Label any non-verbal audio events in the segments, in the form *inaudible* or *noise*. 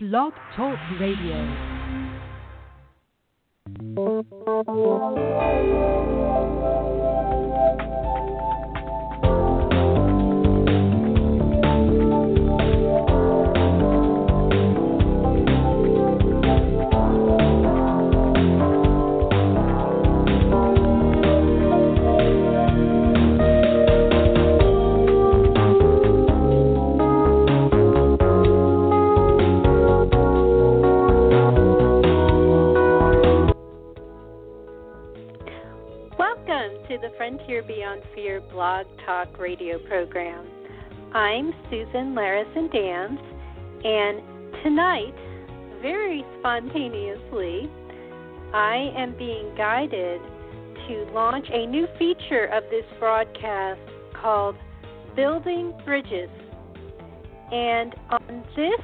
Blog Talk Radio. The Frontier Beyond Fear blog talk radio program. I'm Susan Larison Danz, and tonight, very spontaneously, I am being guided to launch a new feature of this broadcast called Building Bridges. And on this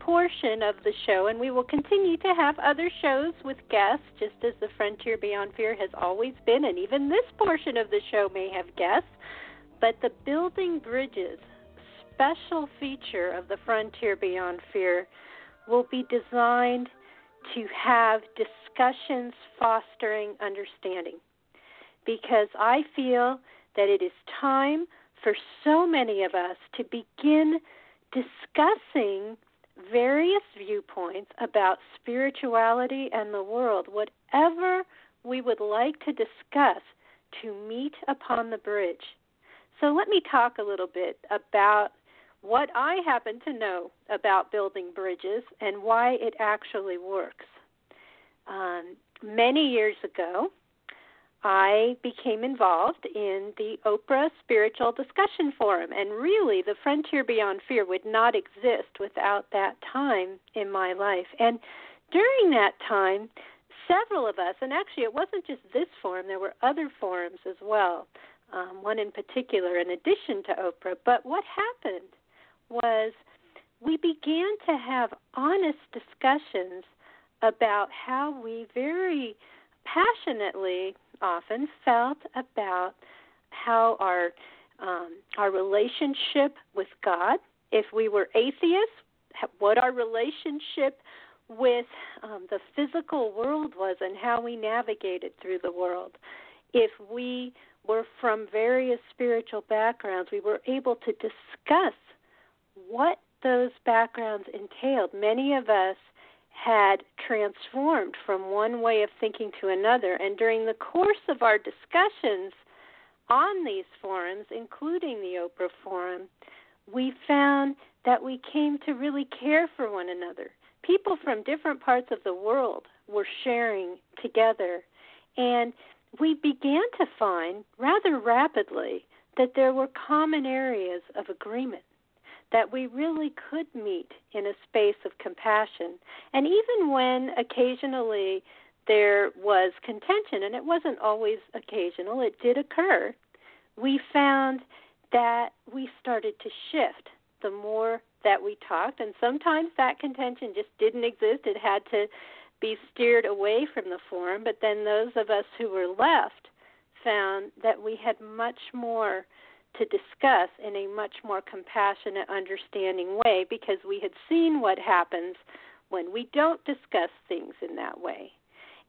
portion of the show, and we will continue to have other shows with guests, just as the Frontier Beyond Fear has always been, and even this portion of the show may have guests. But the Building Bridges special feature of the Frontier Beyond Fear will be designed to have discussions fostering understanding. Because I feel that it is time for so many of us to begin discussing various viewpoints about spirituality and the world, whatever we would like to discuss to meet upon the bridge. So, let me talk a little bit about what I happen to know about building bridges and why it actually works. Um, many years ago, I became involved in the Oprah Spiritual Discussion Forum, and really, the Frontier Beyond Fear would not exist without that time in my life. And during that time, several of us, and actually, it wasn't just this forum, there were other forums as well, um, one in particular, in addition to Oprah. But what happened was we began to have honest discussions about how we very passionately often felt about how our um, our relationship with God, if we were atheists, what our relationship with um, the physical world was, and how we navigated through the world. If we were from various spiritual backgrounds, we were able to discuss what those backgrounds entailed. Many of us had transformed from one way of thinking to another. And during the course of our discussions on these forums, including the Oprah Forum, we found that we came to really care for one another. People from different parts of the world were sharing together. And we began to find rather rapidly that there were common areas of agreement that we really could meet in a space of compassion. And even when occasionally there was contention, and it wasn't always occasional, it did occur, we found that we started to shift the more that we talked. And sometimes that contention just didn't exist, it had to be steered away from the forum. But then those of us who were left found that we had much more to discuss in a much more compassionate, understanding way because we had seen what happens when we don't discuss things in that way.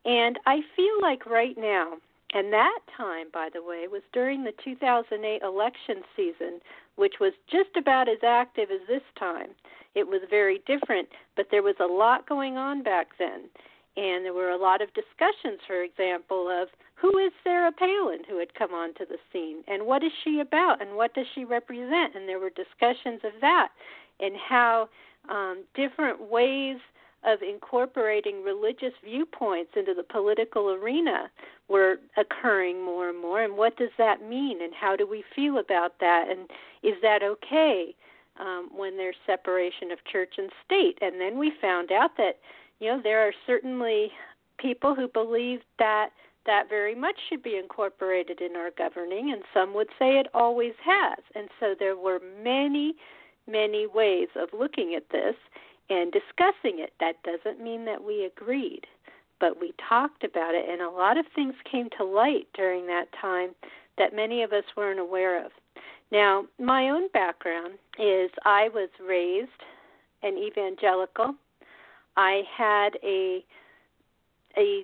And I feel like right now, and that time, by the way, was during the 2008 election season, which was just about as active as this time. It was very different, but there was a lot going on back then. And there were a lot of discussions, for example, of who is Sarah Palin who had come onto the scene and what is she about and what does she represent? And there were discussions of that and how um, different ways of incorporating religious viewpoints into the political arena were occurring more and more. And what does that mean? And how do we feel about that? And is that okay um, when there's separation of church and state? And then we found out that you know there are certainly people who believe that that very much should be incorporated in our governing, and some would say it always has. And so there were many, many ways of looking at this and discussing it. That doesn't mean that we agreed, but we talked about it, and a lot of things came to light during that time that many of us weren't aware of. Now, my own background is I was raised an evangelical. I had a a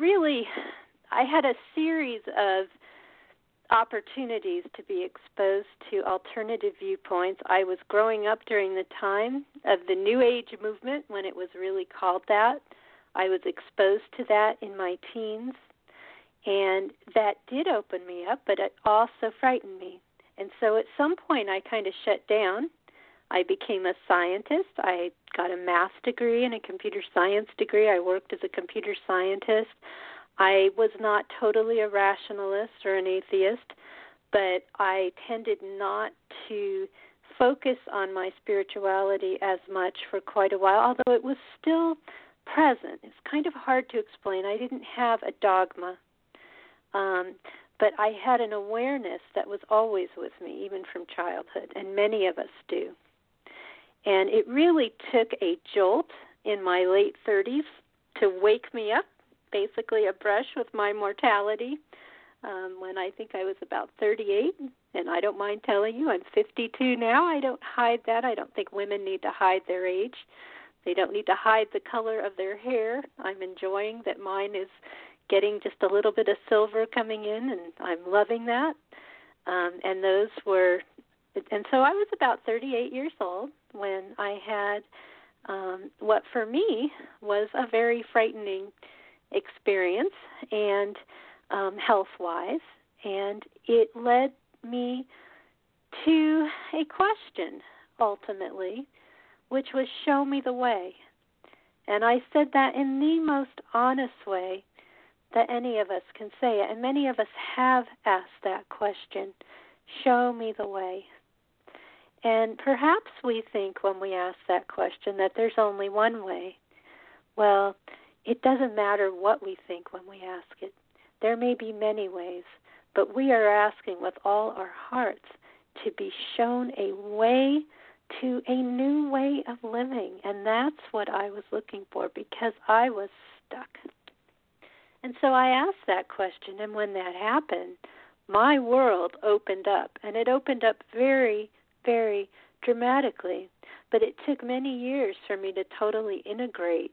really I had a series of opportunities to be exposed to alternative viewpoints. I was growing up during the time of the New Age movement when it was really called that. I was exposed to that in my teens, and that did open me up, but it also frightened me. And so at some point, I kind of shut down. I became a scientist. I got a math degree and a computer science degree. I worked as a computer scientist. I was not totally a rationalist or an atheist, but I tended not to focus on my spirituality as much for quite a while, although it was still present. It's kind of hard to explain. I didn't have a dogma. Um, but I had an awareness that was always with me, even from childhood, and many of us do. And it really took a jolt in my late 30s to wake me up basically a brush with my mortality um, when I think I was about 38. And I don't mind telling you, I'm 52 now. I don't hide that. I don't think women need to hide their age. They don't need to hide the color of their hair. I'm enjoying that mine is getting just a little bit of silver coming in, and I'm loving that. Um, and those were, and so I was about 38 years old when I had um, what for me was a very frightening experience and um, health wise, and it led me to a question ultimately, which was show me the way. And I said that in the most honest way that any of us can say it. And many of us have asked that question show me the way. And perhaps we think when we ask that question that there's only one way. Well, it doesn't matter what we think when we ask it. There may be many ways, but we are asking with all our hearts to be shown a way to a new way of living. And that's what I was looking for because I was stuck. And so I asked that question, and when that happened, my world opened up, and it opened up very, very dramatically. But it took many years for me to totally integrate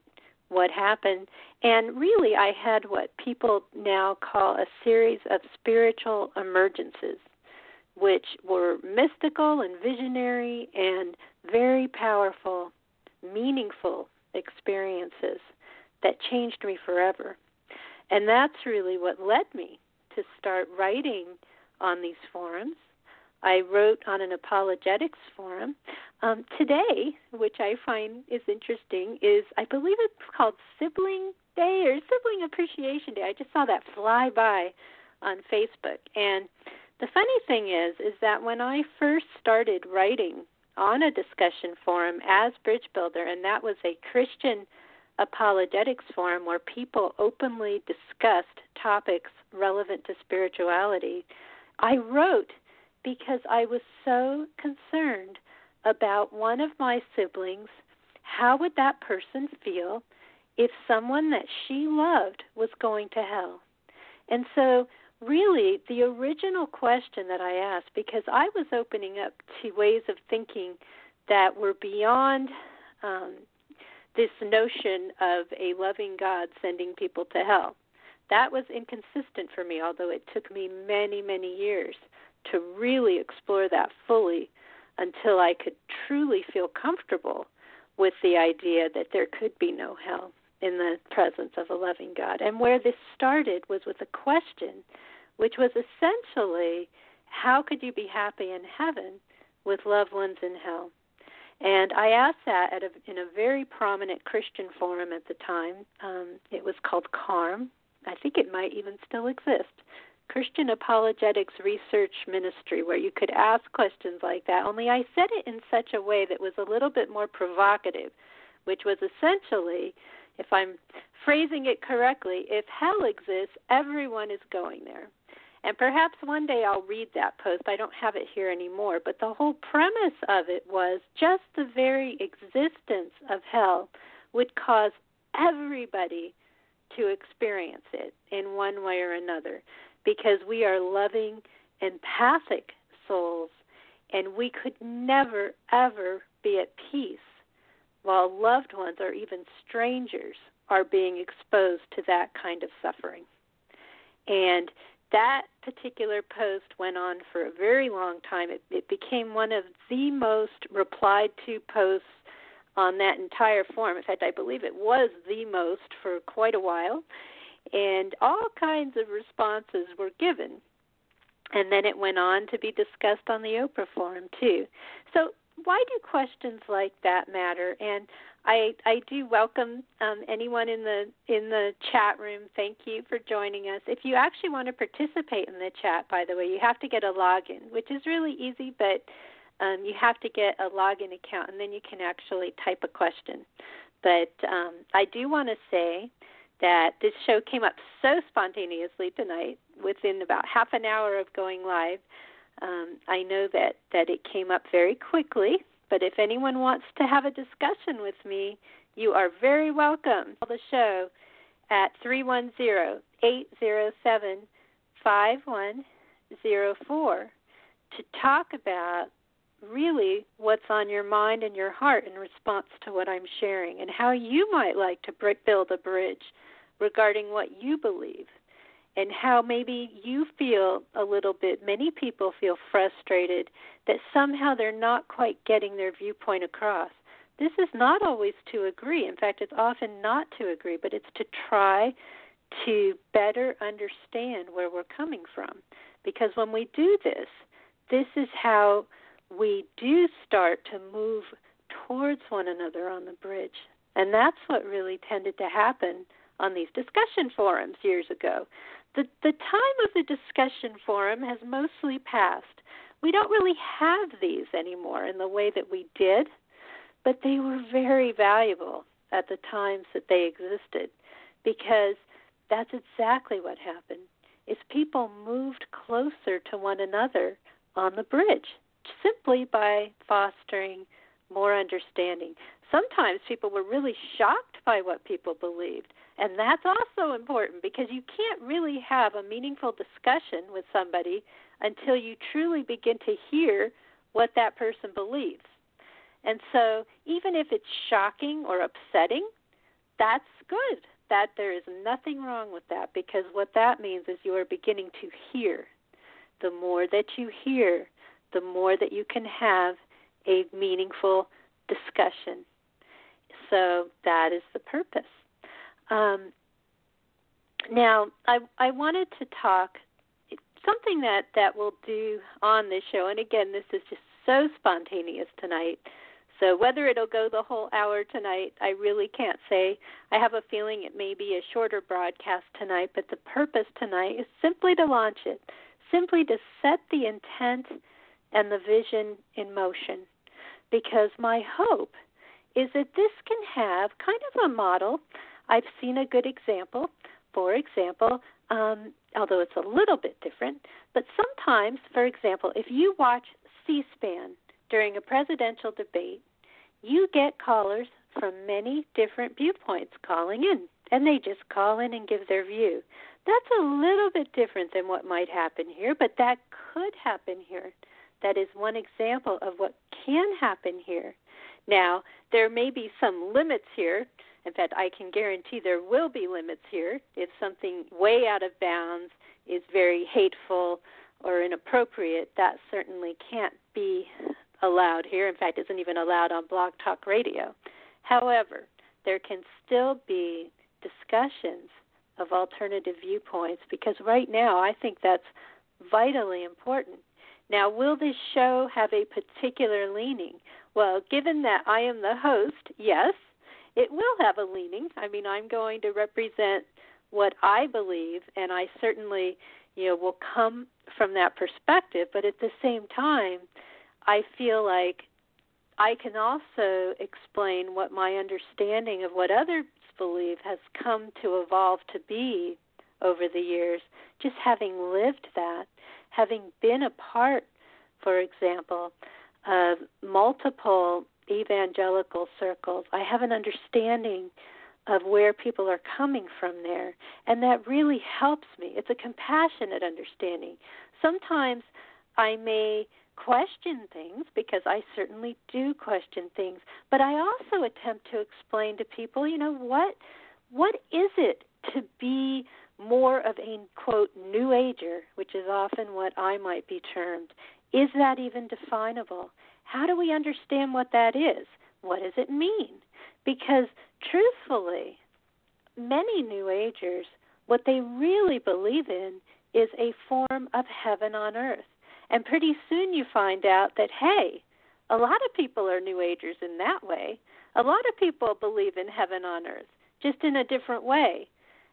what happened. And really, I had what people now call a series of spiritual emergences, which were mystical and visionary and very powerful, meaningful experiences that changed me forever. And that's really what led me to start writing on these forums I wrote on an apologetics forum. Um, today, which I find is interesting, is I believe it's called Sibling Day or Sibling Appreciation Day. I just saw that fly by on Facebook. And the funny thing is, is that when I first started writing on a discussion forum as Bridge Builder, and that was a Christian apologetics forum where people openly discussed topics relevant to spirituality, I wrote because I was so concerned about one of my siblings. How would that person feel if someone that she loved was going to hell? And so, really, the original question that I asked, because I was opening up to ways of thinking that were beyond um, this notion of a loving God sending people to hell. That was inconsistent for me, although it took me many, many years to really explore that fully until I could truly feel comfortable with the idea that there could be no hell in the presence of a loving God. And where this started was with a question, which was essentially how could you be happy in heaven with loved ones in hell? And I asked that at a, in a very prominent Christian forum at the time. Um, it was called CARM. I think it might even still exist. Christian Apologetics Research Ministry, where you could ask questions like that. Only I said it in such a way that was a little bit more provocative, which was essentially, if I'm phrasing it correctly, if hell exists, everyone is going there. And perhaps one day I'll read that post. I don't have it here anymore. But the whole premise of it was just the very existence of hell would cause everybody to experience it in one way or another because we are loving, empathic souls, and we could never, ever be at peace while loved ones or even strangers are being exposed to that kind of suffering. And that particular post went on for a very long time. It, it became one of the most replied to posts on that entire forum. In fact, I believe it was the most for quite a while. And all kinds of responses were given. And then it went on to be discussed on the Oprah forum, too. So, why do questions like that matter? And I I do welcome um, anyone in the in the chat room. Thank you for joining us. If you actually want to participate in the chat, by the way, you have to get a login, which is really easy, but um, you have to get a login account, and then you can actually type a question. But um, I do want to say that this show came up so spontaneously tonight, within about half an hour of going live. Um, I know that that it came up very quickly but if anyone wants to have a discussion with me, you are very welcome. Call the show at 310 807 5104 to talk about really what's on your mind and your heart in response to what I'm sharing and how you might like to build a bridge regarding what you believe and how maybe you feel a little bit, many people feel frustrated that somehow they're not quite getting their viewpoint across. This is not always to agree. In fact, it's often not to agree, but it's to try to better understand where we're coming from. Because when we do this, this is how we do start to move towards one another on the bridge. And that's what really tended to happen on these discussion forums years ago. The, the time of the discussion forum has mostly passed. We don't really have these anymore in the way that we did, but they were very valuable at the times that they existed because that's exactly what happened. Is people moved closer to one another on the bridge simply by fostering more understanding. Sometimes people were really shocked by what people believed. And that's also important because you can't really have a meaningful discussion with somebody until you truly begin to hear what that person believes. And so, even if it's shocking or upsetting, that's good. That there is nothing wrong with that because what that means is you are beginning to hear. The more that you hear, the more that you can have a meaningful discussion. So that is the purpose. Um, now, I I wanted to talk something that that we'll do on this show, and again, this is just so spontaneous tonight. So whether it'll go the whole hour tonight, I really can't say. I have a feeling it may be a shorter broadcast tonight, but the purpose tonight is simply to launch it, simply to set the intent and the vision in motion. Because my hope is that this can have kind of a model I've seen a good example. For example, um, although it's a little bit different, but sometimes, for example, if you watch C SPAN during a presidential debate, you get callers from many different viewpoints calling in, and they just call in and give their view. That's a little bit different than what might happen here, but that could happen here. That is one example of what can happen here. Now, there may be some limits here in fact, I can guarantee there will be limits here. If something way out of bounds is very hateful or inappropriate, that certainly can't be allowed here. In fact, isn't even allowed on Blog Talk Radio. However, there can still be discussions of alternative viewpoints because right now I think that's vitally important. Now, will this show have a particular leaning? Well, given that I am the host, yes, it will have a leaning. I mean, I'm going to represent what I believe, and I certainly, you know, will come from that perspective. But at the same time, I feel like I can also explain what my understanding of what others believe has come to evolve to be over the years, just having lived that, having been a part, for example, of multiple evangelical circles. I have an understanding of where people are coming from there, and that really helps me. It's a compassionate understanding. Sometimes I may question things because I certainly do question things, but I also attempt to explain to people, you know, what what is it to be more of a quote new ager, which is often what I might be termed. Is that even definable? How do we understand what that is? What does it mean? Because truthfully, many New Agers, what they really believe in is a form of heaven on earth. And pretty soon you find out that, hey, a lot of people are New Agers in that way. A lot of people believe in heaven on earth, just in a different way.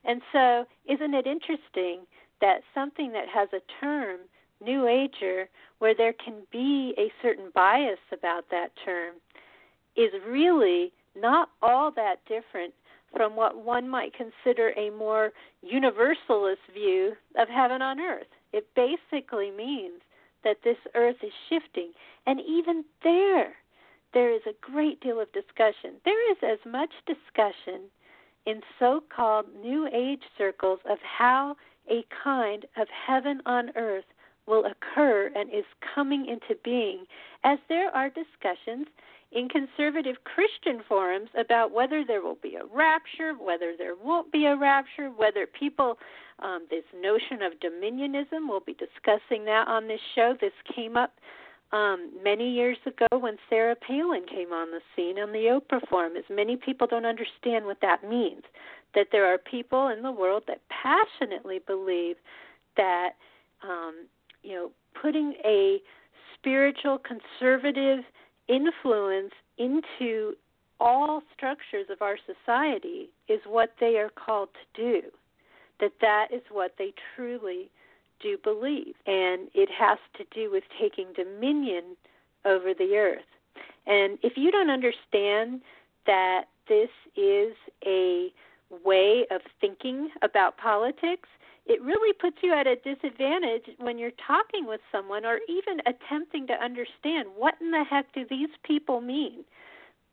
And so, isn't it interesting that something that has a term, New Ager, where there can be a certain bias about that term, is really not all that different from what one might consider a more universalist view of heaven on earth. It basically means that this earth is shifting. And even there, there is a great deal of discussion. There is as much discussion in so called New Age circles of how a kind of heaven on earth will occur and is coming into being, as there are discussions in conservative Christian forums about whether there will be a rapture, whether there won't be a rapture, whether people, um, this notion of dominionism, we'll be discussing that on this show. This came up um, many years ago when Sarah Palin came on the scene on the Oprah Forum, as many people don't understand what that means. That there are people in the world that passionately believe that, um, you know, putting a spiritual conservative influence into all structures of our society is what they are called to do. That that is what they truly do believe. And it has to do with taking dominion over the earth. And if you don't understand that this is a way of thinking about politics, it really puts you at a disadvantage when you're talking with someone or even attempting to understand what in the heck do these people mean.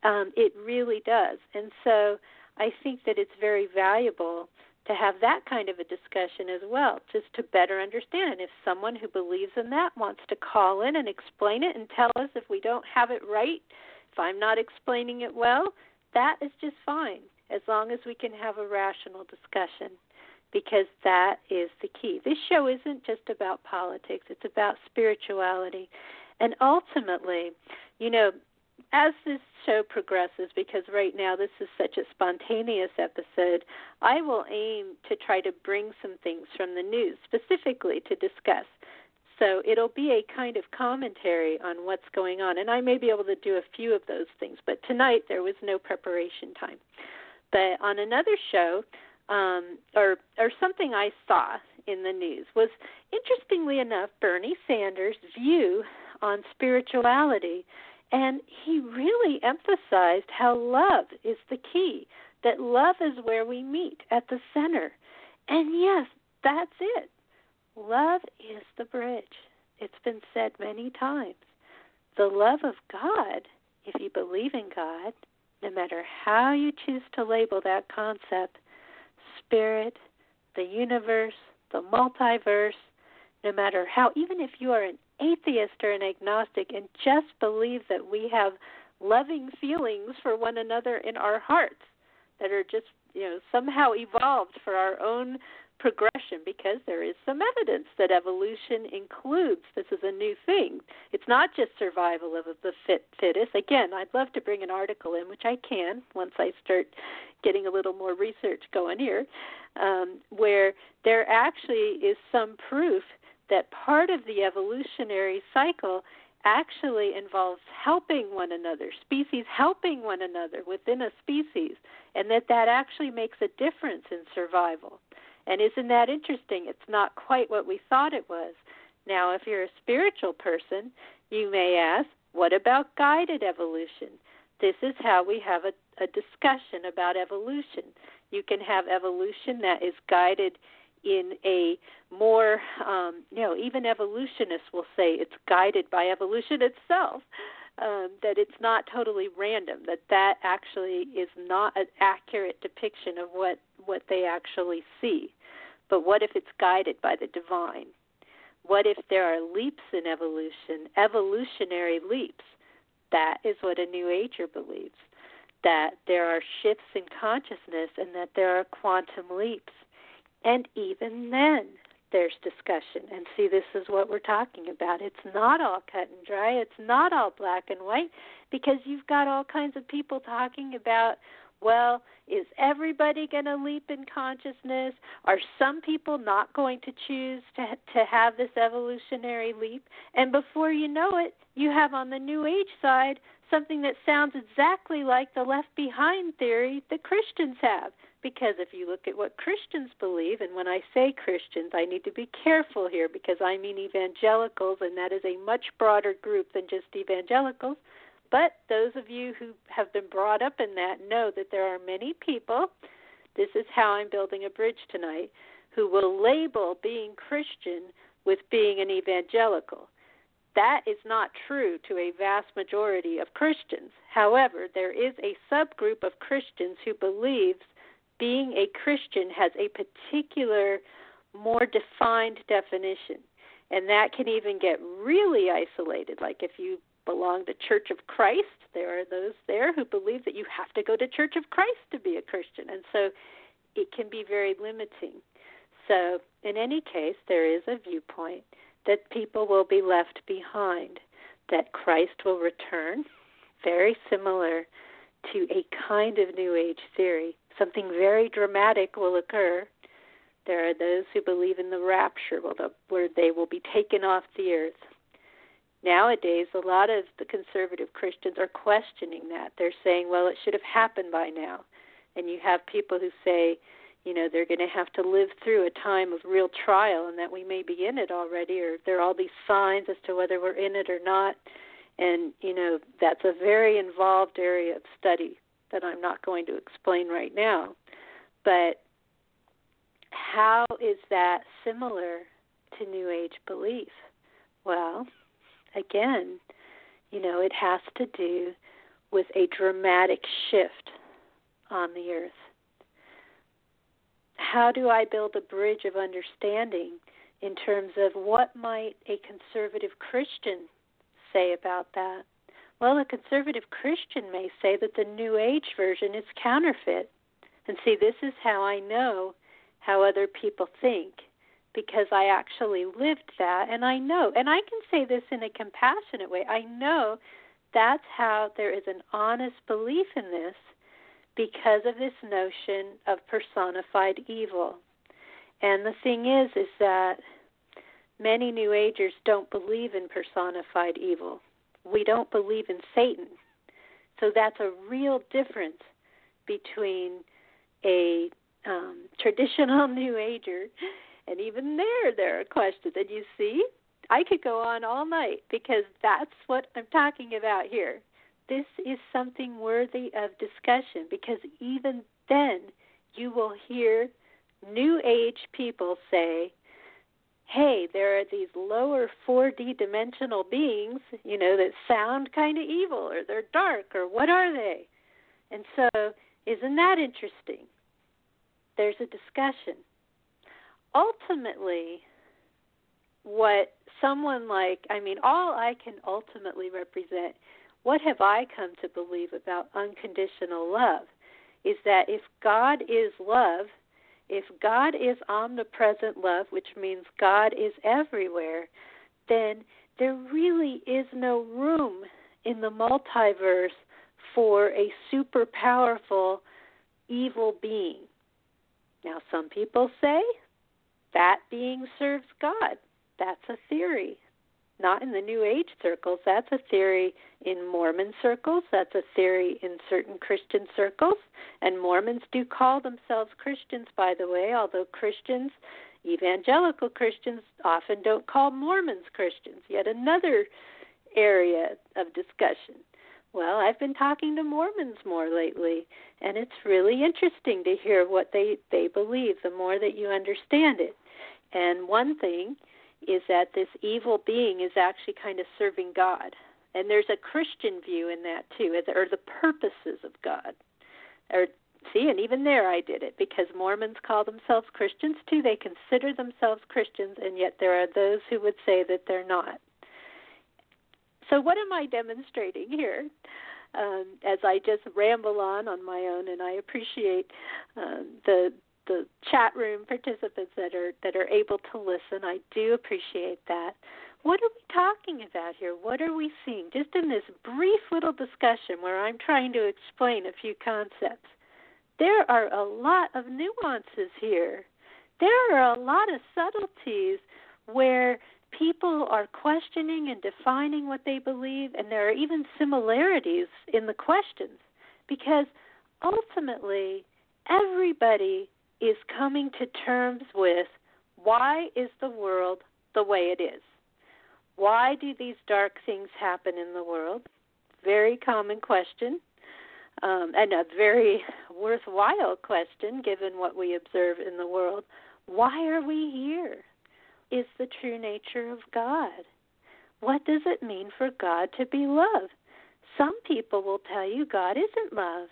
Um, it really does. And so I think that it's very valuable to have that kind of a discussion as well, just to better understand. And if someone who believes in that wants to call in and explain it and tell us if we don't have it right, if I'm not explaining it well, that is just fine, as long as we can have a rational discussion, because that is the key. This show isn't just about politics, it's about spirituality. And ultimately, you know, as this show progresses, because right now this is such a spontaneous episode, I will aim to try to bring some things from the news specifically to discuss. So it'll be a kind of commentary on what's going on, and I may be able to do a few of those things. But tonight there was no preparation time. But on another show, um, or or something I saw in the news was interestingly enough Bernie Sanders' view on spirituality and he really emphasized how love is the key, that love is where we meet at the center. And yes, that's it. Love is the bridge. It's been said many times. The love of God, if you believe in God, no matter how you choose to label that concept, spirit, the universe, the multiverse, no matter how, even if you are an atheist or an agnostic and just believe that we have loving feelings for one another in our hearts that are just you know somehow evolved for our own progression because there is some evidence that evolution includes this is a new thing it's not just survival of the fit fittest again i'd love to bring an article in which i can once i start getting a little more research going here um, where there actually is some proof that part of the evolutionary cycle actually involves helping one another, species helping one another within a species, and that that actually makes a difference in survival. And isn't that interesting? It's not quite what we thought it was. Now, if you're a spiritual person, you may ask, what about guided evolution? This is how we have a, a discussion about evolution. You can have evolution that is guided in a more, um, you know, even evolutionists will say it's guided by evolution itself. Um, that it's not totally random. That that actually is not an accurate depiction of what what they actually see. But what if it's guided by the divine? What if there are leaps in evolution, evolutionary leaps? That is what a New Ager believes that there are shifts in consciousness and that there are quantum leaps. And even then, there's discussion. And see, this is what we're talking about. It's not all cut and dry, it's not all black and white, because you've got all kinds of people talking about well, is everybody going to leap in consciousness? Are some people not going to choose to to have this evolutionary leap? And before you know it, you have on the new age side something that sounds exactly like the left behind theory that Christians have. Because if you look at what Christians believe, and when I say Christians, I need to be careful here because I mean evangelicals, and that is a much broader group than just evangelicals. But those of you who have been brought up in that know that there are many people, this is how I'm building a bridge tonight, who will label being Christian with being an evangelical. That is not true to a vast majority of Christians. However, there is a subgroup of Christians who believes being a Christian has a particular, more defined definition. And that can even get really isolated. Like if you belong to Church of Christ. There are those there who believe that you have to go to Church of Christ to be a Christian, and so it can be very limiting. So, in any case, there is a viewpoint that people will be left behind, that Christ will return, very similar to a kind of New Age theory. Something very dramatic will occur. There are those who believe in the rapture, where they will be taken off the earth nowadays a lot of the conservative Christians are questioning that. They're saying, well, it should have happened by now. And you have people who say, you know, they're going to have to live through a time of real trial and that we may be in it already or there are all these signs as to whether we're in it or not. And, you know, that's a very involved area of study that I'm not going to explain right now. But how is that similar to New Age belief? Well, again, you know, it has to do with a dramatic shift on the earth. How do I build a bridge of understanding in terms of what might a conservative Christian say about that? Well, a conservative Christian may say that the New Age version is counterfeit. And see, this is how I know how other people think because I actually lived that and I know and I can say this in a compassionate way. I know that's how there is an honest belief in this because of this notion of personified evil. And the thing is is that many new agers don't believe in personified evil. We don't believe in Satan. So that's a real difference between a um, traditional *laughs* new ager and even there, there are questions. And you see, I could go on all night because that's what I'm talking about here. This is something worthy of discussion because even then, you will hear new age people say, hey, there are these lower 4D dimensional beings, you know, that sound kind of evil or they're dark or what are they? And so, isn't that interesting? There's a discussion ultimately, what someone like, I mean, all I can ultimately represent, what have I come to believe about unconditional love, is that if God is love, if God is omnipresent love, which means God is everywhere, then there really is no room in the multiverse for a super powerful evil being. Now, some people say that being serves God. That's a theory. Not in the New Age circles. That's a theory in Mormon circles. That's a theory in certain Christian circles. And Mormons do call themselves Christians, by the way, although Christians, evangelical Christians, often don't call Mormons Christians. Yet another area of discussion. Well, I've been talking to Mormons more lately, and it's really interesting to hear what they they believe the more that you understand it. And one thing is that this evil being is actually kind of serving God. And there's a Christian view in that too, or the purposes of God. Or See, and even there I did it because Mormons call themselves Christians too. They consider themselves Christians, and yet there are those who would say that they're not. So, what am I demonstrating here? Um, as I just ramble on on my own, and I appreciate um, the the chat room participants that are that are able to listen. I do appreciate that. What are we talking about here? What are we seeing? Just in this brief little discussion where I'm trying to explain a few concepts, there are a lot of nuances here. There are a lot of subtleties where people are questioning and defining what they believe, and there are even similarities in the questions because ultimately everybody is coming to terms with why is the world the way it is? Why do these dark things happen in the world? Very common question, um, and a very *laughs* worthwhile question given what we observe in the world. Why are we here? Is the true nature of God? What does it mean for God to be love? Some people will tell you God isn't love.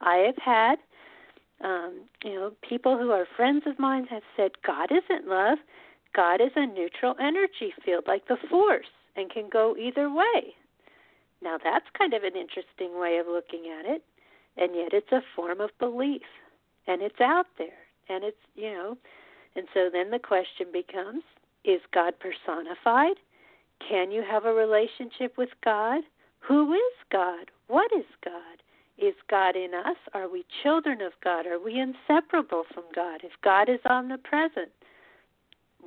I have had, um, you know, people who are friends of mine have said God isn't love. God is a neutral energy field like the force and can go either way. Now, that's kind of an interesting way of looking at it, and yet it's a form of belief, and it's out there, and it's, you know, and so then the question becomes is God personified? Can you have a relationship with God? Who is God? What is God? Is God in us? Are we children of God? Are we inseparable from God? If God is omnipresent,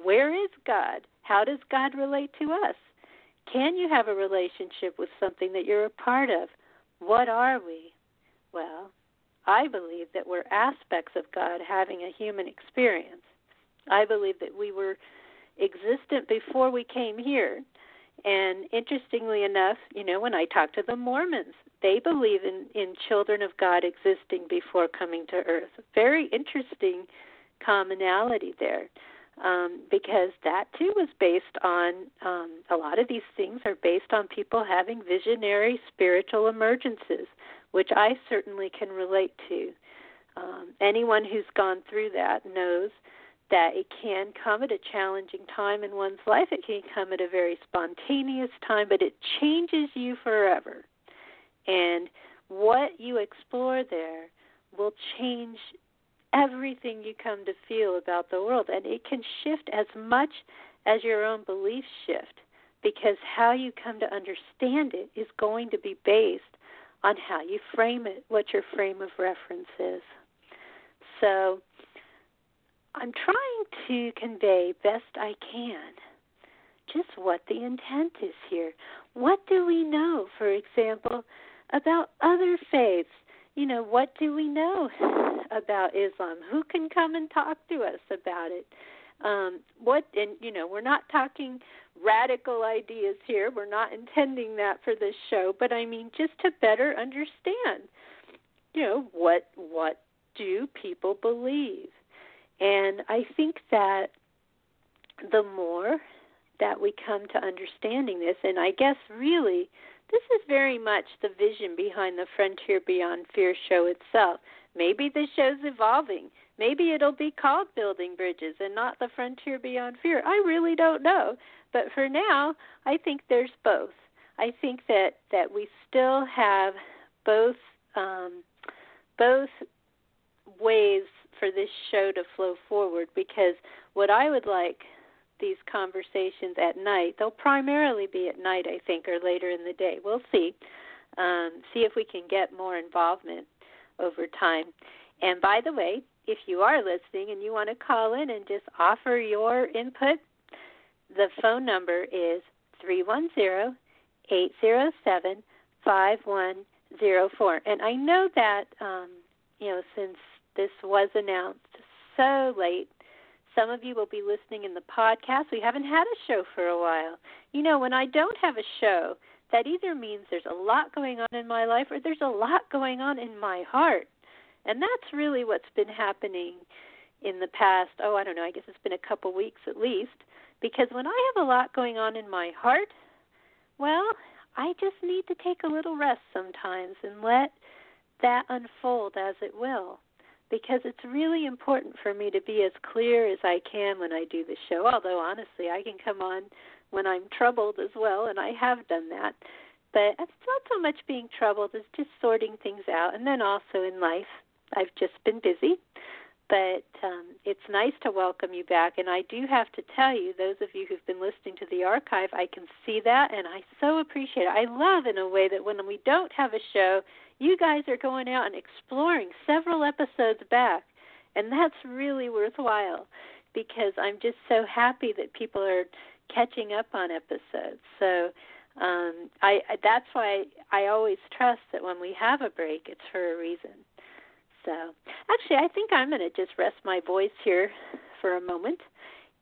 where is God? How does God relate to us? Can you have a relationship with something that you're a part of? What are we? Well, I believe that we're aspects of God having a human experience. I believe that we were existent before we came here. And interestingly enough, you know, when I talk to the Mormons, they believe in, in children of God existing before coming to earth. Very interesting commonality there um, because that too was based on um, a lot of these things are based on people having visionary spiritual emergences, which I certainly can relate to. Um, anyone who's gone through that knows that it can come at a challenging time in one's life. It can come at a very spontaneous time, but it changes you forever. And what you explore there will change everything you come to feel about the world. And it can shift as much as your own beliefs shift because how you come to understand it is going to be based on how you frame it, what your frame of reference is. So I'm trying to convey best I can just what the intent is here. What do we know, for example, about other faiths? You know, what do we know *sighs* about Islam? Who can come and talk to us about it? Um, what and you know, we're not talking radical ideas here. We're not intending that for this show, but I mean just to better understand, you know, what what do people believe? And I think that the more that we come to understanding this, and I guess really this is very much the vision behind the Frontier Beyond Fear show itself. Maybe the show's evolving. Maybe it'll be called Building Bridges and not the Frontier Beyond Fear. I really don't know. But for now, I think there's both. I think that that we still have both um, both ways for this show to flow forward because what I would like these conversations at night, they'll primarily be at night, I think, or later in the day. We'll see. Um, see if we can get more involvement over time. And by the way, if you are listening and you want to call in and just offer your input, the phone number is three one zero eight zero seven five one zero four. And I know that um, you know since this was announced so late. Some of you will be listening in the podcast. We haven't had a show for a while. You know, when I don't have a show, that either means there's a lot going on in my life or there's a lot going on in my heart. And that's really what's been happening in the past, oh, I don't know, I guess it's been a couple weeks at least. Because when I have a lot going on in my heart, well, I just need to take a little rest sometimes and let that unfold as it will. Because it's really important for me to be as clear as I can when I do the show. Although honestly, I can come on when I'm troubled as well, and I have done that. But it's not so much being troubled as just sorting things out, and then also in life, I've just been busy. But um, it's nice to welcome you back, and I do have to tell you, those of you who've been listening to the archive, I can see that, and I so appreciate it. I love in a way that when we don't have a show, you guys are going out and exploring several episodes back, and that's really worthwhile because I'm just so happy that people are catching up on episodes. So um, I, that's why I always trust that when we have a break, it's for a reason. So actually, I think I'm going to just rest my voice here for a moment,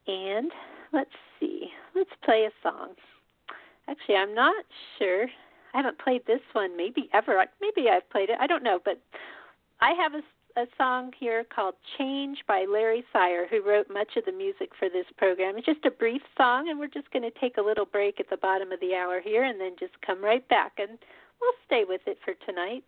and let's see, let's play a song. Actually, I'm not sure. I haven't played this one maybe ever. Maybe I've played it. I don't know, but I have a a song here called Change by Larry Sire, who wrote much of the music for this program. It's just a brief song, and we're just going to take a little break at the bottom of the hour here and then just come right back, and we'll stay with it for tonight.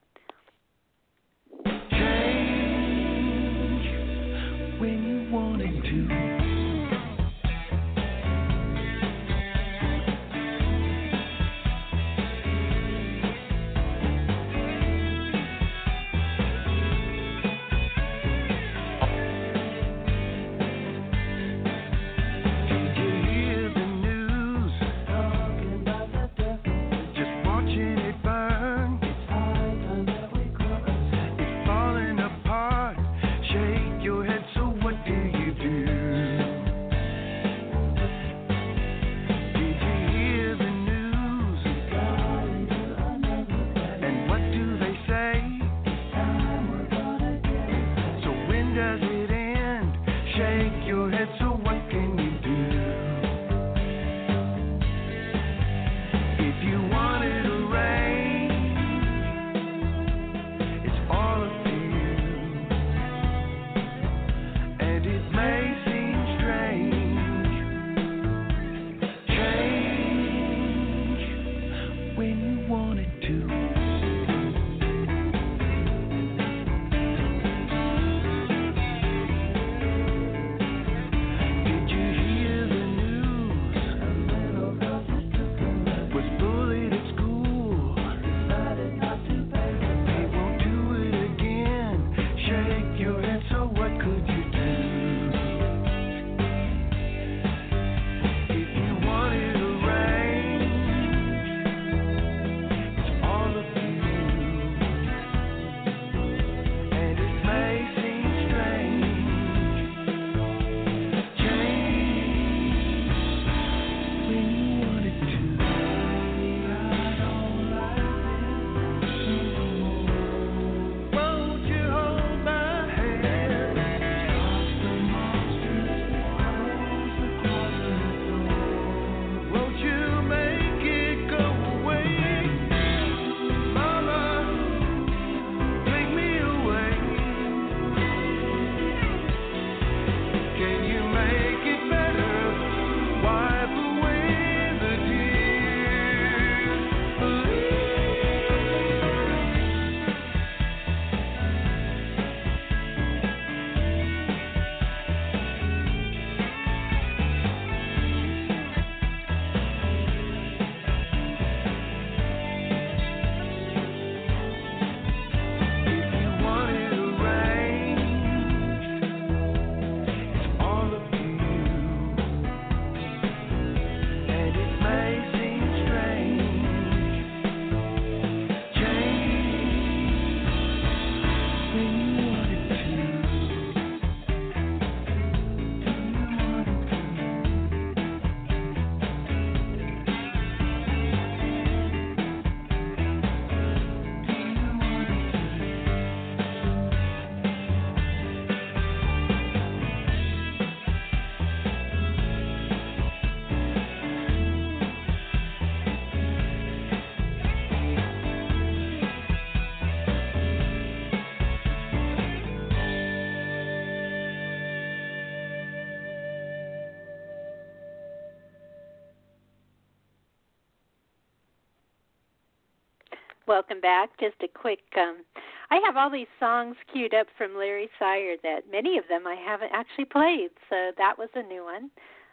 Welcome back. Just a quick um, I have all these songs queued up from Larry Sire that many of them I haven't actually played, so that was a new one.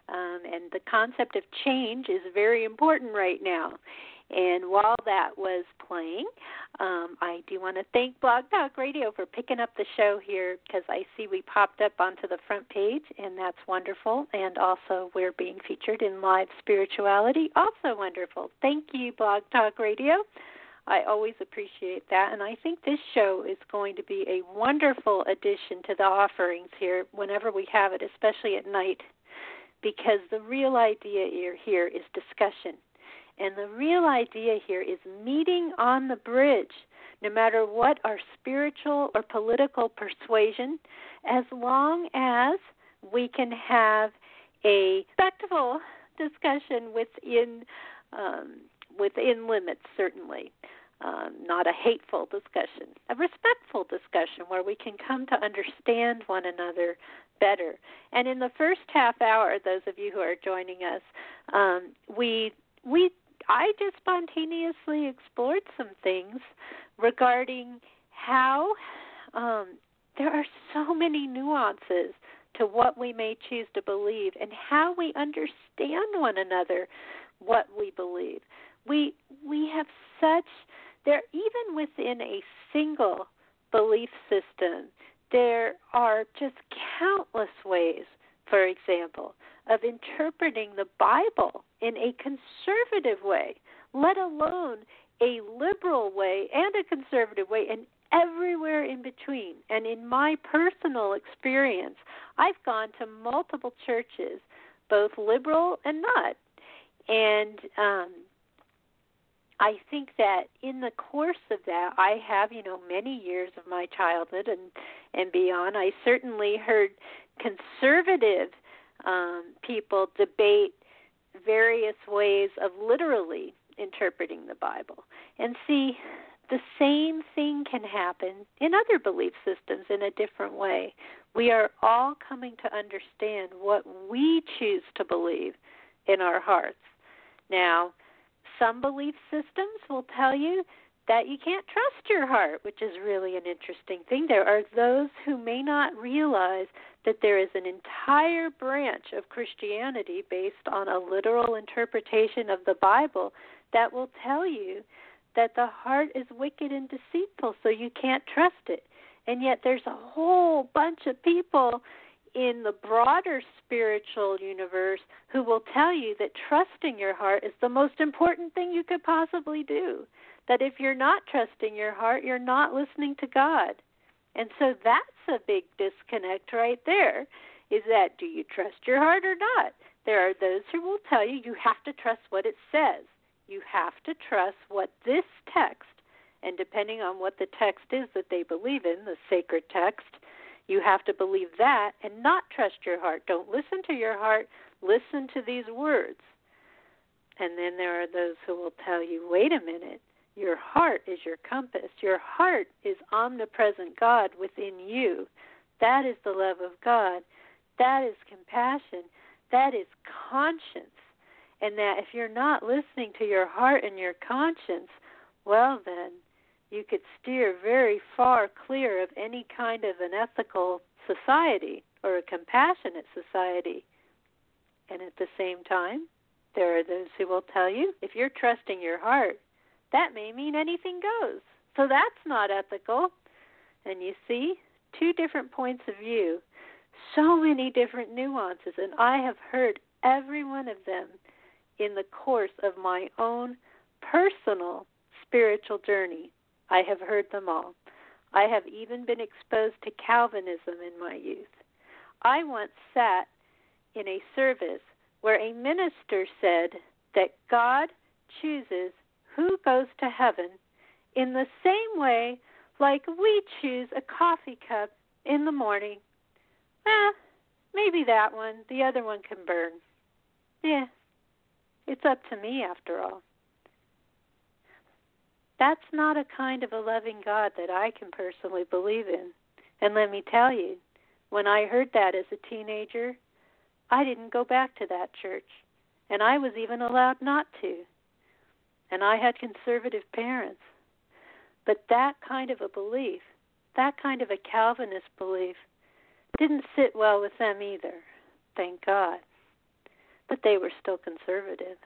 Um, and the concept of change is very important right now. And while that was playing, um, I do want to thank Blog Talk Radio for picking up the show here because I see we popped up onto the front page, and that's wonderful. And also, we're being featured in Live Spirituality, also wonderful. Thank you, Blog Talk Radio. I always appreciate that, and I think this show is going to be a wonderful addition to the offerings here whenever we have it, especially at night, because the real idea here is discussion and the real idea here is meeting on the bridge, no matter what our spiritual or political persuasion, as long as we can have a respectful discussion within um, within limits, certainly. Um, not a hateful discussion, a respectful discussion where we can come to understand one another better. And in the first half hour, those of you who are joining us, um, we we I just spontaneously explored some things regarding how um, there are so many nuances to what we may choose to believe and how we understand one another what we believe. We we have such there even within a single belief system there are just countless ways for example of interpreting the Bible in a conservative way, let alone a liberal way and a conservative way, and everywhere in between. And in my personal experience, I've gone to multiple churches, both liberal and not. And um, I think that in the course of that, I have, you know, many years of my childhood and and beyond. I certainly heard conservative um, people debate various ways of literally interpreting the Bible. And see, the same thing can happen in other belief systems in a different way. We are all coming to understand what we choose to believe in our hearts. Now, some belief systems will tell you that you can't trust your heart, which is really an interesting thing. There are those who may not realize that there is an entire branch of Christianity based on a literal interpretation of the Bible that will tell you that the heart is wicked and deceitful, so you can't trust it. And yet, there's a whole bunch of people in the broader spiritual universe who will tell you that trusting your heart is the most important thing you could possibly do that if you're not trusting your heart, you're not listening to God. And so that's a big disconnect right there. Is that do you trust your heart or not? There are those who will tell you you have to trust what it says. You have to trust what this text, and depending on what the text is that they believe in, the sacred text, you have to believe that and not trust your heart. Don't listen to your heart, listen to these words. And then there are those who will tell you, wait a minute, your heart is your compass. Your heart is omnipresent God within you. That is the love of God. That is compassion. That is conscience. And that if you're not listening to your heart and your conscience, well, then you could steer very far clear of any kind of an ethical society or a compassionate society. And at the same time, there are those who will tell you if you're trusting your heart, that may mean anything goes. So that's not ethical. And you see, two different points of view, so many different nuances, and I have heard every one of them in the course of my own personal spiritual journey. I have heard them all. I have even been exposed to Calvinism in my youth. I once sat in a service where a minister said that God chooses who goes to heaven in the same way like we choose a coffee cup in the morning. Eh, maybe that one. The other one can burn. Yeah, it's up to me after all. That's not a kind of a loving God that I can personally believe in. And let me tell you, when I heard that as a teenager, I didn't go back to that church. And I was even allowed not to and I had conservative parents. But that kind of a belief that kind of a Calvinist belief didn't sit well with them either, thank God. But they were still conservative.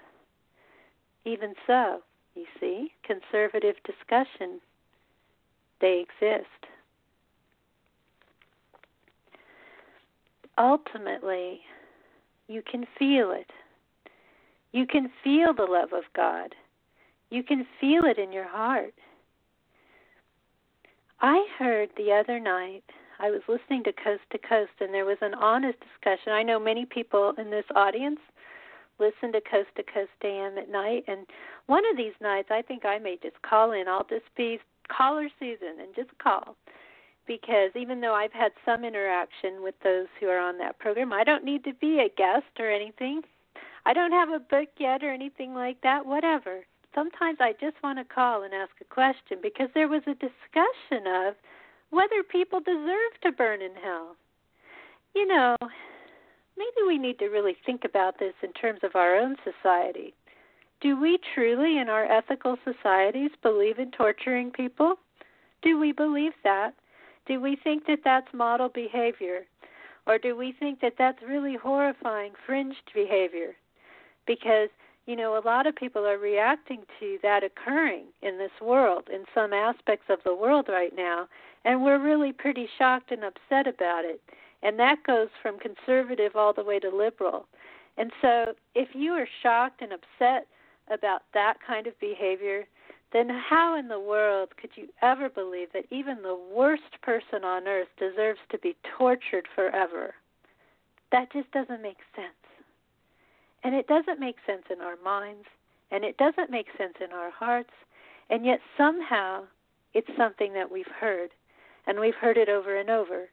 Even so, you see, conservative discussion, they exist. Ultimately, you can feel it. You can feel the love of God. You can feel it in your heart. I heard the other night, I was listening to Coast to Coast, and there was an honest discussion. I know many people in this audience listen to Coast to Coast AM at night, and one of these nights, I think I may just call in. I'll just be caller Susan and just call. Because even though I've had some interaction with those who are on that program, I don't need to be a guest or anything. I don't have a book yet or anything like that, whatever sometimes I just want to call and ask a question because there was a discussion of whether people deserve to burn in hell. You know, maybe we need to really think about this in terms of our own society. Do we truly, in our ethical societies, believe in torturing people? Do we believe that? Do we think that that's model behavior? Or do we think that that's really horrifying, fringed behavior? Because you know, a lot of people are reacting to that occurring in this world, in some aspects of the world right now, and we're really pretty shocked and upset about it. And that goes from conservative all the way to liberal. And so, if you are shocked and upset about that kind of behavior, then how in the world could you ever believe that even the worst person on earth deserves to be tortured forever? That just doesn't make sense. And it doesn't make sense in our minds, and it doesn't make sense in our hearts, and yet somehow it's something that we've heard, and we've heard it over and over.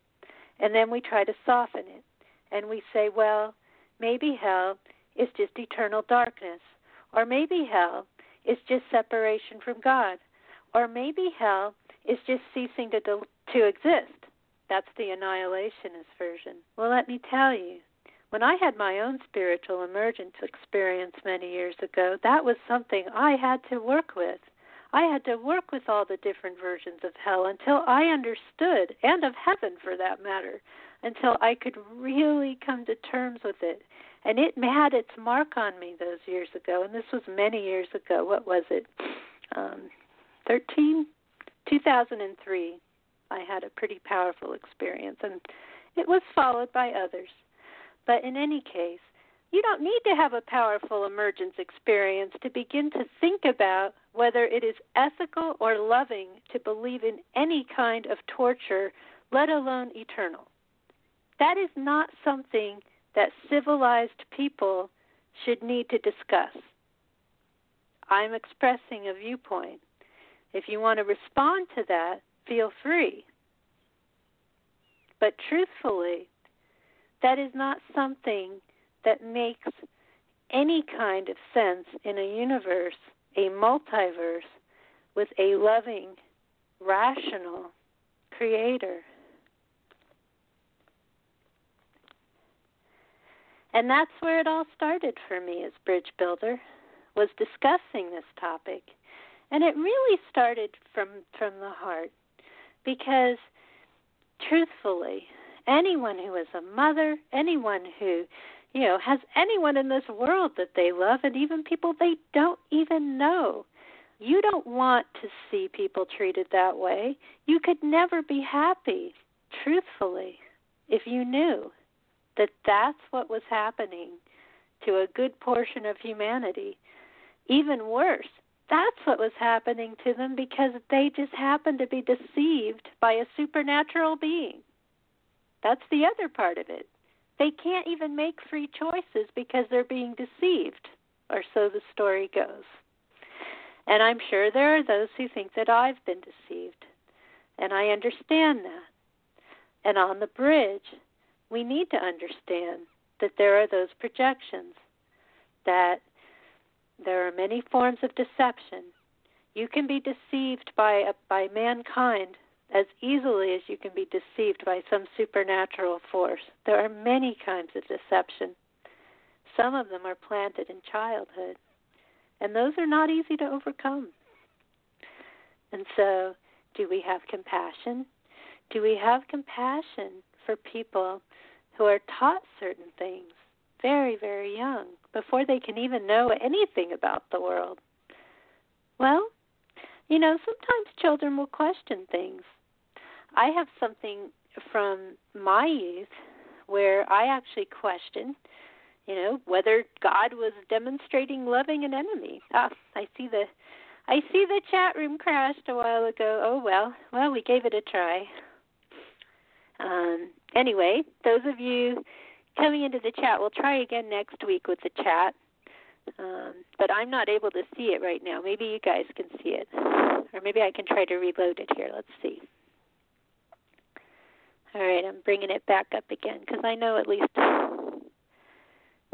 And then we try to soften it, and we say, well, maybe hell is just eternal darkness, or maybe hell is just separation from God, or maybe hell is just ceasing to to exist. That's the annihilationist version. Well, let me tell you, when I had my own spiritual emergence experience many years ago, that was something I had to work with. I had to work with all the different versions of hell until I understood, and of heaven for that matter, until I could really come to terms with it. And it had its mark on me those years ago, and this was many years ago. What was it? Um, 13? 2003. I had a pretty powerful experience, and it was followed by others. But in any case, you don't need to have a powerful emergence experience to begin to think about whether it is ethical or loving to believe in any kind of torture, let alone eternal. That is not something that civilized people should need to discuss. I'm expressing a viewpoint. If you want to respond to that, feel free. But truthfully, that is not something that makes any kind of sense in a universe, a multiverse, with a loving, rational creator. And that's where it all started for me as bridge builder, was discussing this topic. And it really started from from the heart because truthfully, anyone who is a mother, anyone who, you know, has anyone in this world that they love, and even people they don't even know. You don't want to see people treated that way. You could never be happy, truthfully, if you knew that that's what was happening to a good portion of humanity. Even worse, that's what was happening to them because they just happened to be deceived by a supernatural being. That's the other part of it. They can't even make free choices because they're being deceived, or so the story goes. And I'm sure there are those who think that I've been deceived, and I understand that. And on the bridge, we need to understand that there are those projections, that there are many forms of deception. You can be deceived by by mankind as easily as you can be deceived by some supernatural force. There are many kinds of deception. Some of them are planted in childhood, and those are not easy to overcome. And so, do we have compassion? Do we have compassion for people who are taught certain things very, very young before they can even know anything about the world? Well, you know, sometimes children will question things. I have something from my youth where I actually questioned, you know, whether God was demonstrating loving an enemy. Ah, I see the I see the chat room crashed a while ago. Oh well, well we gave it a try. Um, anyway, those of you coming into the chat, we'll try again next week with the chat. Um, but I'm not able to see it right now. Maybe you guys can see it, or maybe I can try to reload it here. Let's see. All right, I'm bringing it back up again because I know at least.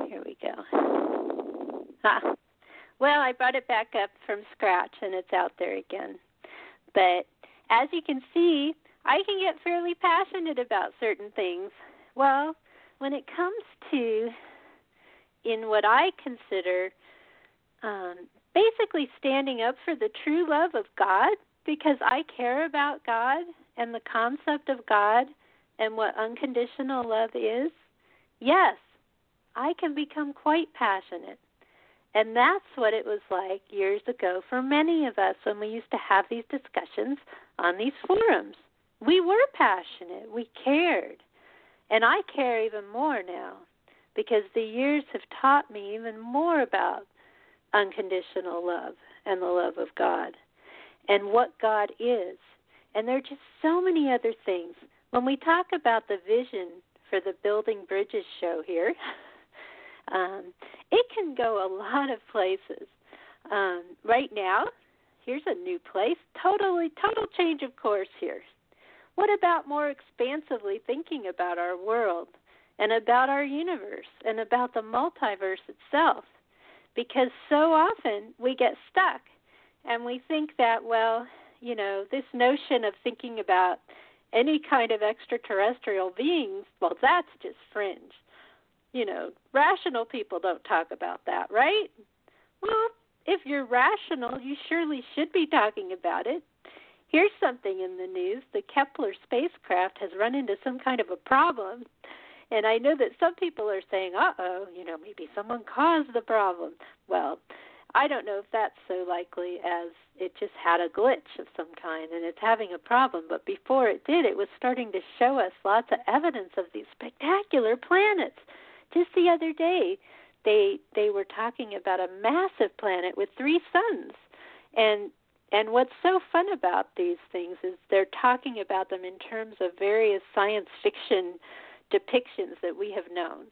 Here we go. Ah, well, I brought it back up from scratch and it's out there again. But as you can see, I can get fairly passionate about certain things. Well, when it comes to in what I consider um, basically standing up for the true love of God because I care about God and the concept of God and what unconditional love is, yes, I can become quite passionate. And that's what it was like years ago for many of us when we used to have these discussions on these forums. We were passionate, we cared. And I care even more now because the years have taught me even more about unconditional love and the love of God and what God is. And there are just so many other things when we talk about the vision for the Building Bridges show here, *laughs* um, it can go a lot of places. Um, right now, here's a new place, totally, total change of course here. What about more expansively thinking about our world and about our universe and about the multiverse itself? Because so often we get stuck and we think that, well, you know, this notion of thinking about any kind of extraterrestrial beings, well, that's just fringe. You know, rational people don't talk about that, right? Well, if you're rational, you surely should be talking about it. Here's something in the news the Kepler spacecraft has run into some kind of a problem. And I know that some people are saying, uh oh, you know, maybe someone caused the problem. Well, I don't know if that's so likely as it just had a glitch of some kind and it's having a problem. But before it did, it was starting to show us lots of evidence of these spectacular planets. Just the other day, they they were talking about a massive planet with three suns, and and what's so fun about these things is they're talking about them in terms of various science fiction depictions that we have known.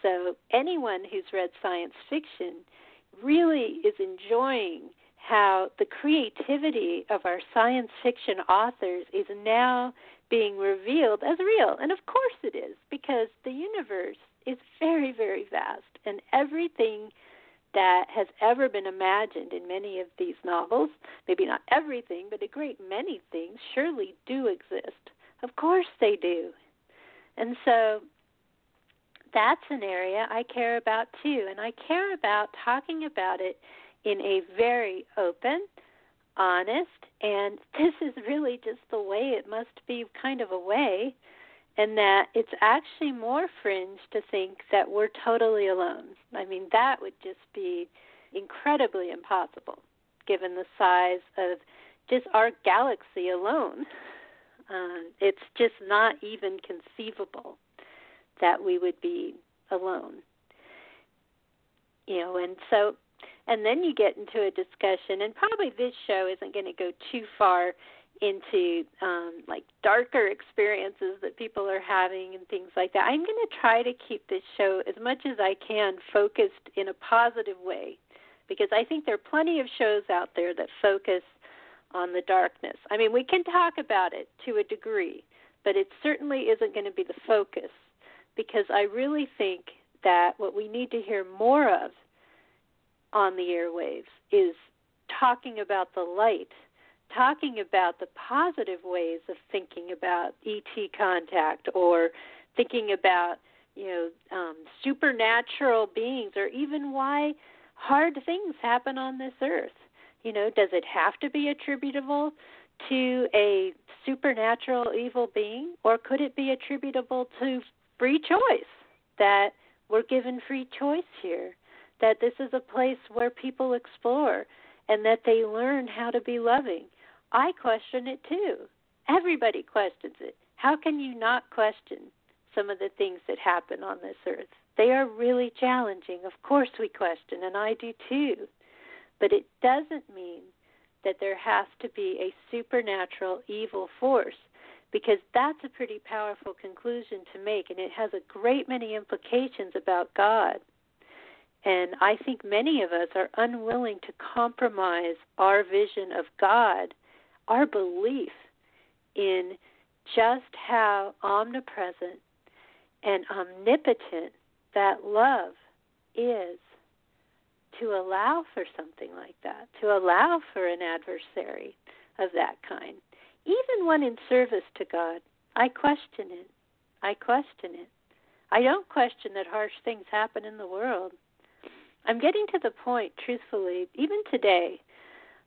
So anyone who's read science fiction really is enjoying how the creativity of our science fiction authors is now being revealed as real. And of course it is, because the universe is very, very vast, and everything that has ever been imagined in many of these novels, maybe not everything, but a great many things, surely do exist. Of course they do. And so that's an area I care about too, and I care about talking about it in a very open, honest, and *laughs* this is really just the way it must be kind of a way, and that it's actually more fringe to think that we're totally alone. I mean, that would just be incredibly impossible given the size of just our galaxy alone. *laughs* Uh, it's just not even conceivable that we would be alone. You know, and so and then you get into a discussion and probably this show isn't going to go too far into um like darker experiences that people are having and things like that. I'm going to try to keep this show as much as I can focused in a positive way because I think there are plenty of shows out there that focus on the darkness. I mean, we can talk about it to a degree, but it certainly isn't going to be the focus because I really think that what we need to hear more of on the airwaves is talking about the light, talking about the positive ways of thinking about ET contact or thinking about you know um, supernatural beings or even why hard things happen on this earth. You know, does it have to be attributable to a supernatural evil being, or could it be attributable to free choice? That we're given free choice here, that this is a place where people explore and that they learn how to be loving. I question it too. Everybody questions it. How can you not question some of the things that happen on this earth? They are really challenging. Of course, we question, and I do too. But it doesn't mean that there has to be a supernatural evil force because that's a pretty powerful conclusion to make, and it has a great many implications about God. And I think many of us are unwilling to compromise our vision of God, our belief in just how omnipresent and omnipotent that love is to allow for something like that, to allow for an adversary of that kind. Even when in service to God, I question it. I question it. I don't question that harsh things happen in the world. I'm getting to the point, truthfully, even today.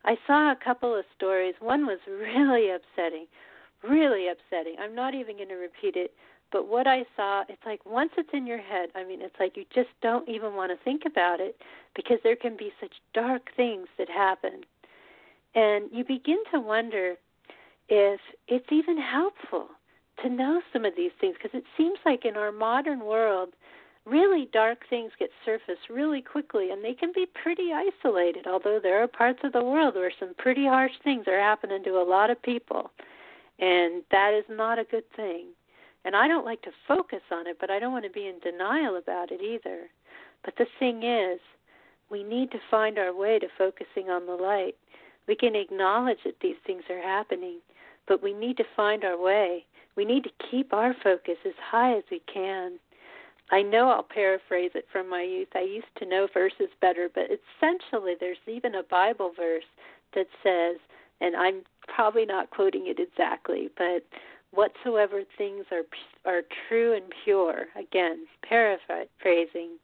I saw a couple of stories. One was *laughs* really upsetting, really upsetting. I'm not even going to repeat it, but what I saw, it's like once it's in your head, I mean, it's like you just don't even want to think about it because there can be such dark things that happen. And you begin to wonder if it's even helpful to know some of these things because it seems like in our modern world, really dark things get surfaced really quickly and they can be pretty isolated, although there are parts of the world where some pretty harsh things are happening to a lot of people. And that is not a good thing. And I don't like to focus on it, but I don't want to be in denial about it either. But the thing is, we need to find our way to focusing on the light. We can acknowledge that these things are happening, but we need to find our way. We need to keep our focus as high as we can. I know I'll paraphrase it from my youth. I used to know verses better, but essentially there's even a Bible verse that says, and I'm probably not quoting it exactly, but whatsoever things are are true and pure. Again, paraphrasing.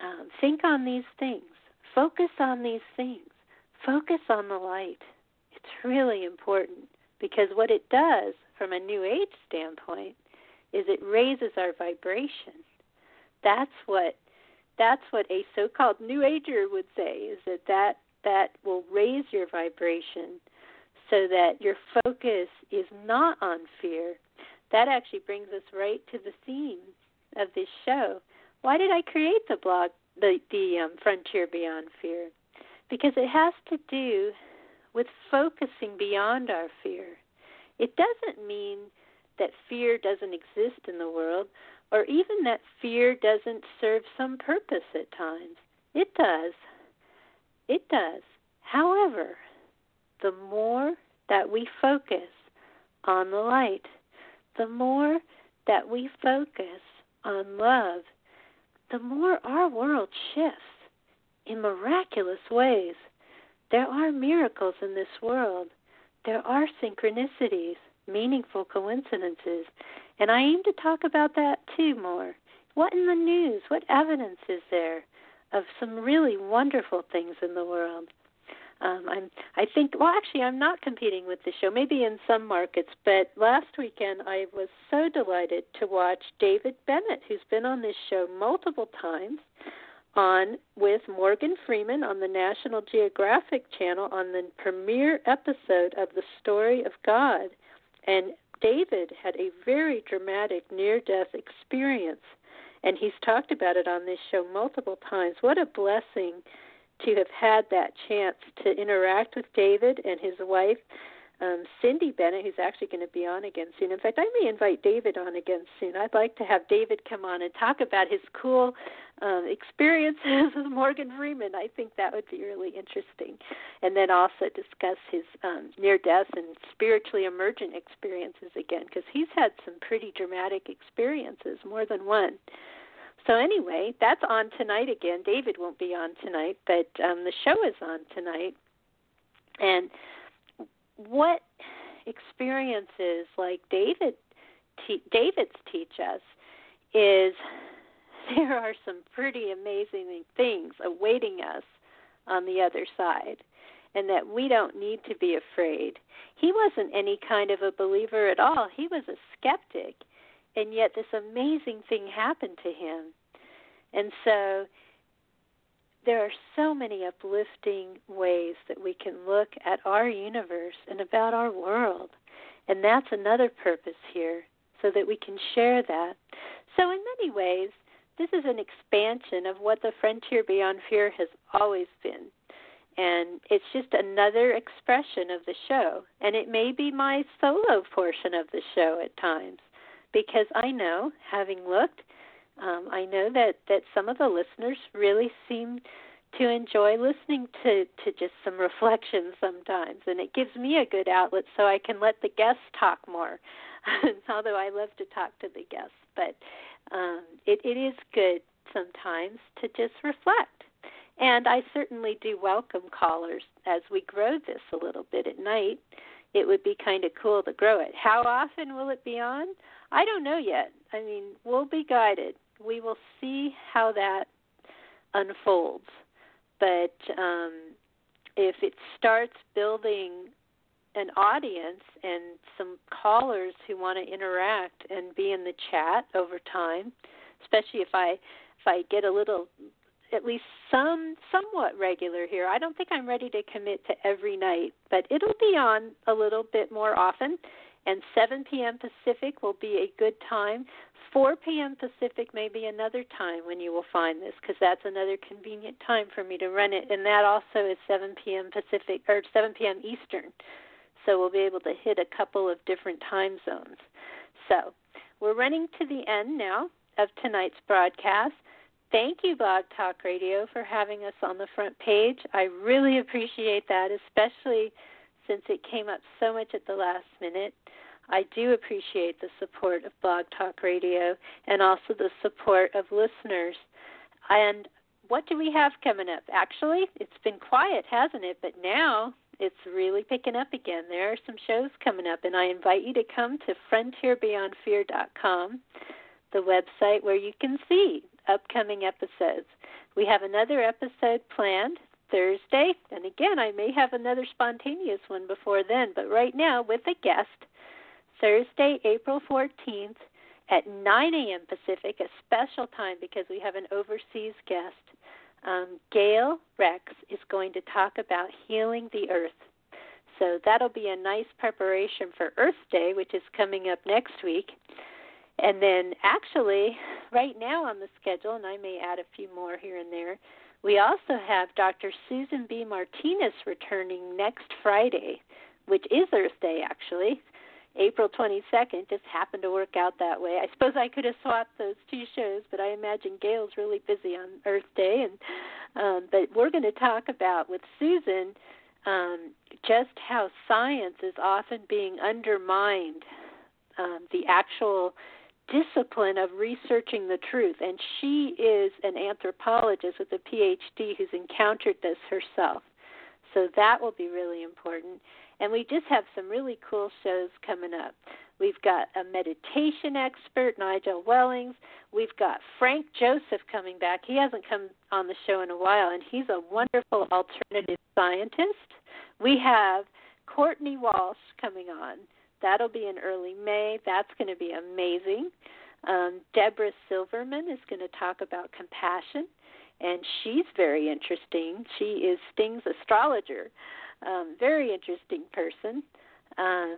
Um, think on these things. Focus on these things. Focus on the light. It's really important because what it does, from a New Age standpoint, is it raises our vibration. That's what that's what a so-called New Ager would say is that that that will raise your vibration so that your focus is not on fear. That actually brings us right to the theme of this show. Why did I create the blog, the the um, Frontier Beyond Fear? Because it has to do with focusing beyond our fear. It doesn't mean that fear doesn't exist in the world, or even that fear doesn't serve some purpose at times. It does. It does. However, the more that we focus on the light, the more that we focus on love, the more our world shifts in miraculous ways. There are miracles in this world. There are synchronicities, meaningful coincidences. And I aim to talk about that too more. What in the news? What evidence is there of some really wonderful things in the world? um, I'm I think well actually I'm not competing with the show maybe in some markets but last weekend I was so delighted to watch David Bennett who's been on this show multiple times on with Morgan Freeman on the National Geographic channel on the premiere episode of The Story of God. And David had a very dramatic near death experience and he's talked about it on this show multiple times. What a blessing to have had that chance to interact with David and his wife, um, Cindy Bennett, who's actually going to be on again soon. In fact, I may invite David on again soon. I'd like to have David come on and talk about his cool um, experiences *laughs* with Morgan Freeman. I think that would be really interesting. And then also discuss his um, near death and spiritually emergent experiences again, because he's had some pretty dramatic experiences, more than one. So anyway, that's on tonight again. David won't be on tonight, but um, the show is on tonight. And what experiences like David te- David's teach us is *laughs* there are some pretty amazing things awaiting us on the other side. and that we don't need to be afraid. He wasn't any kind of a believer at all. He was a skeptic. And yet this amazing thing happened to him. And so there are so many uplifting ways that we can look at our universe and about our world. And that's another purpose here, so that we can share that. So, in many ways, this is an expansion of what the Frontier Beyond Fear has always been. And it's just another expression of the show. And it may be my solo portion of the show at times, because I know, having looked, um, I know that, that some of the listeners really seem to enjoy listening to, to just some reflections sometimes. And it gives me a good outlet so I can let the guests talk more. *laughs* Although I love to talk to the guests. But um, it, it is good sometimes to just reflect. And I certainly do welcome callers as we grow this a little bit at night. It would be kind of cool to grow it. How often will it be on? I don't know yet. I mean, we'll be guided. We will see how that unfolds. But um, if it starts building an audience and some callers who want to interact and be in the chat over time, especially if I if I get a little at least some somewhat regular here. I don't think I'm ready to commit to every night, but it'll be on a little bit more often. And 7 p.m. Pacific will be a good time. 4 p.m. Pacific may be another time when you will find this because that's another convenient time for me to run it. And that also is 7 p.m. Pacific or 7 p.m. Eastern. So we'll be able to hit a couple of different time zones. So we're running to the end now of tonight's broadcast. Thank you, Blog Talk Radio, for having us on the front page. I really appreciate that, especially since it came up so much at the last minute. I do appreciate the support of Blog Talk Radio and also the support of listeners. And what do we have coming up? Actually, it's been quiet, hasn't it? But now it's really picking up again. There are some shows coming up, and I invite you to come to frontierbeyondfear.com, the website where you can see upcoming episodes. We have another episode planned Thursday, and again, I may have another spontaneous one before then, but right now with a guest, Thursday, April 14th at 9 a.m. Pacific, a special time because we have an overseas guest. Um, Gail Rex is going to talk about healing the earth. So that'll be a nice preparation for Earth Day, which is coming up next week. And then, actually, right now on the schedule, and I may add a few more here and there, we also have Dr. Susan B. Martinez returning next Friday, which is Earth Day, actually. April 22nd just happened to work out that way. I suppose I could have swapped those two shows, but I imagine Gail's really busy on Earth Day and um but we're going to talk about with Susan um just how science is often being undermined um the actual discipline of researching the truth and she is an anthropologist with a PhD who's encountered this herself. So that will be really important. And we just have some really cool shows coming up. We've got a meditation expert, Nigel Wellings. We've got Frank Joseph coming back. He hasn't come on the show in a while, and he's a wonderful alternative scientist. We have Courtney Walsh coming on. That'll be in early May. That's going to be amazing. Um, Deborah Silverman is going to talk about compassion, and she's very interesting. She is Sting's astrologer. Um, very interesting person. Um,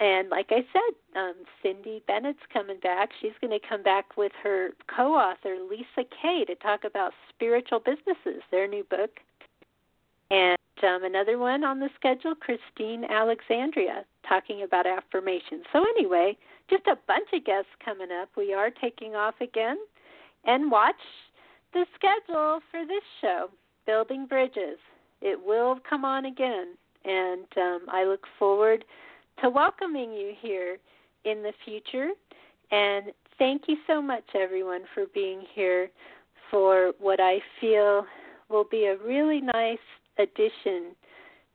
and like I said, um, Cindy Bennett's coming back. She's going to come back with her co author, Lisa Kay, to talk about spiritual businesses, their new book. And um, another one on the schedule, Christine Alexandria, talking about affirmations. So, anyway, just a bunch of guests coming up. We are taking off again. And watch the schedule for this show, Building Bridges it will come on again, and um, I look forward to welcoming you here in the future. And thank you so much, everyone, for being here for what I feel will be a really nice addition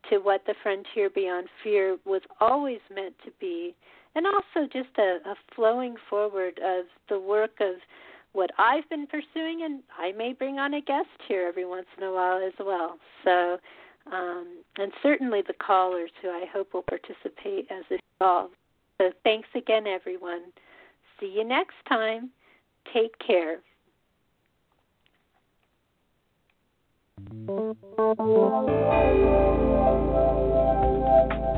to what the Frontier Beyond Fear was always meant to be, and also just a, a flowing forward of the work of what I've been pursuing, and I may bring on a guest here every once in a while as well. So um, and certainly the callers who I hope will participate as it evolves. So thanks again, everyone. See you next time. Take care. Thank you.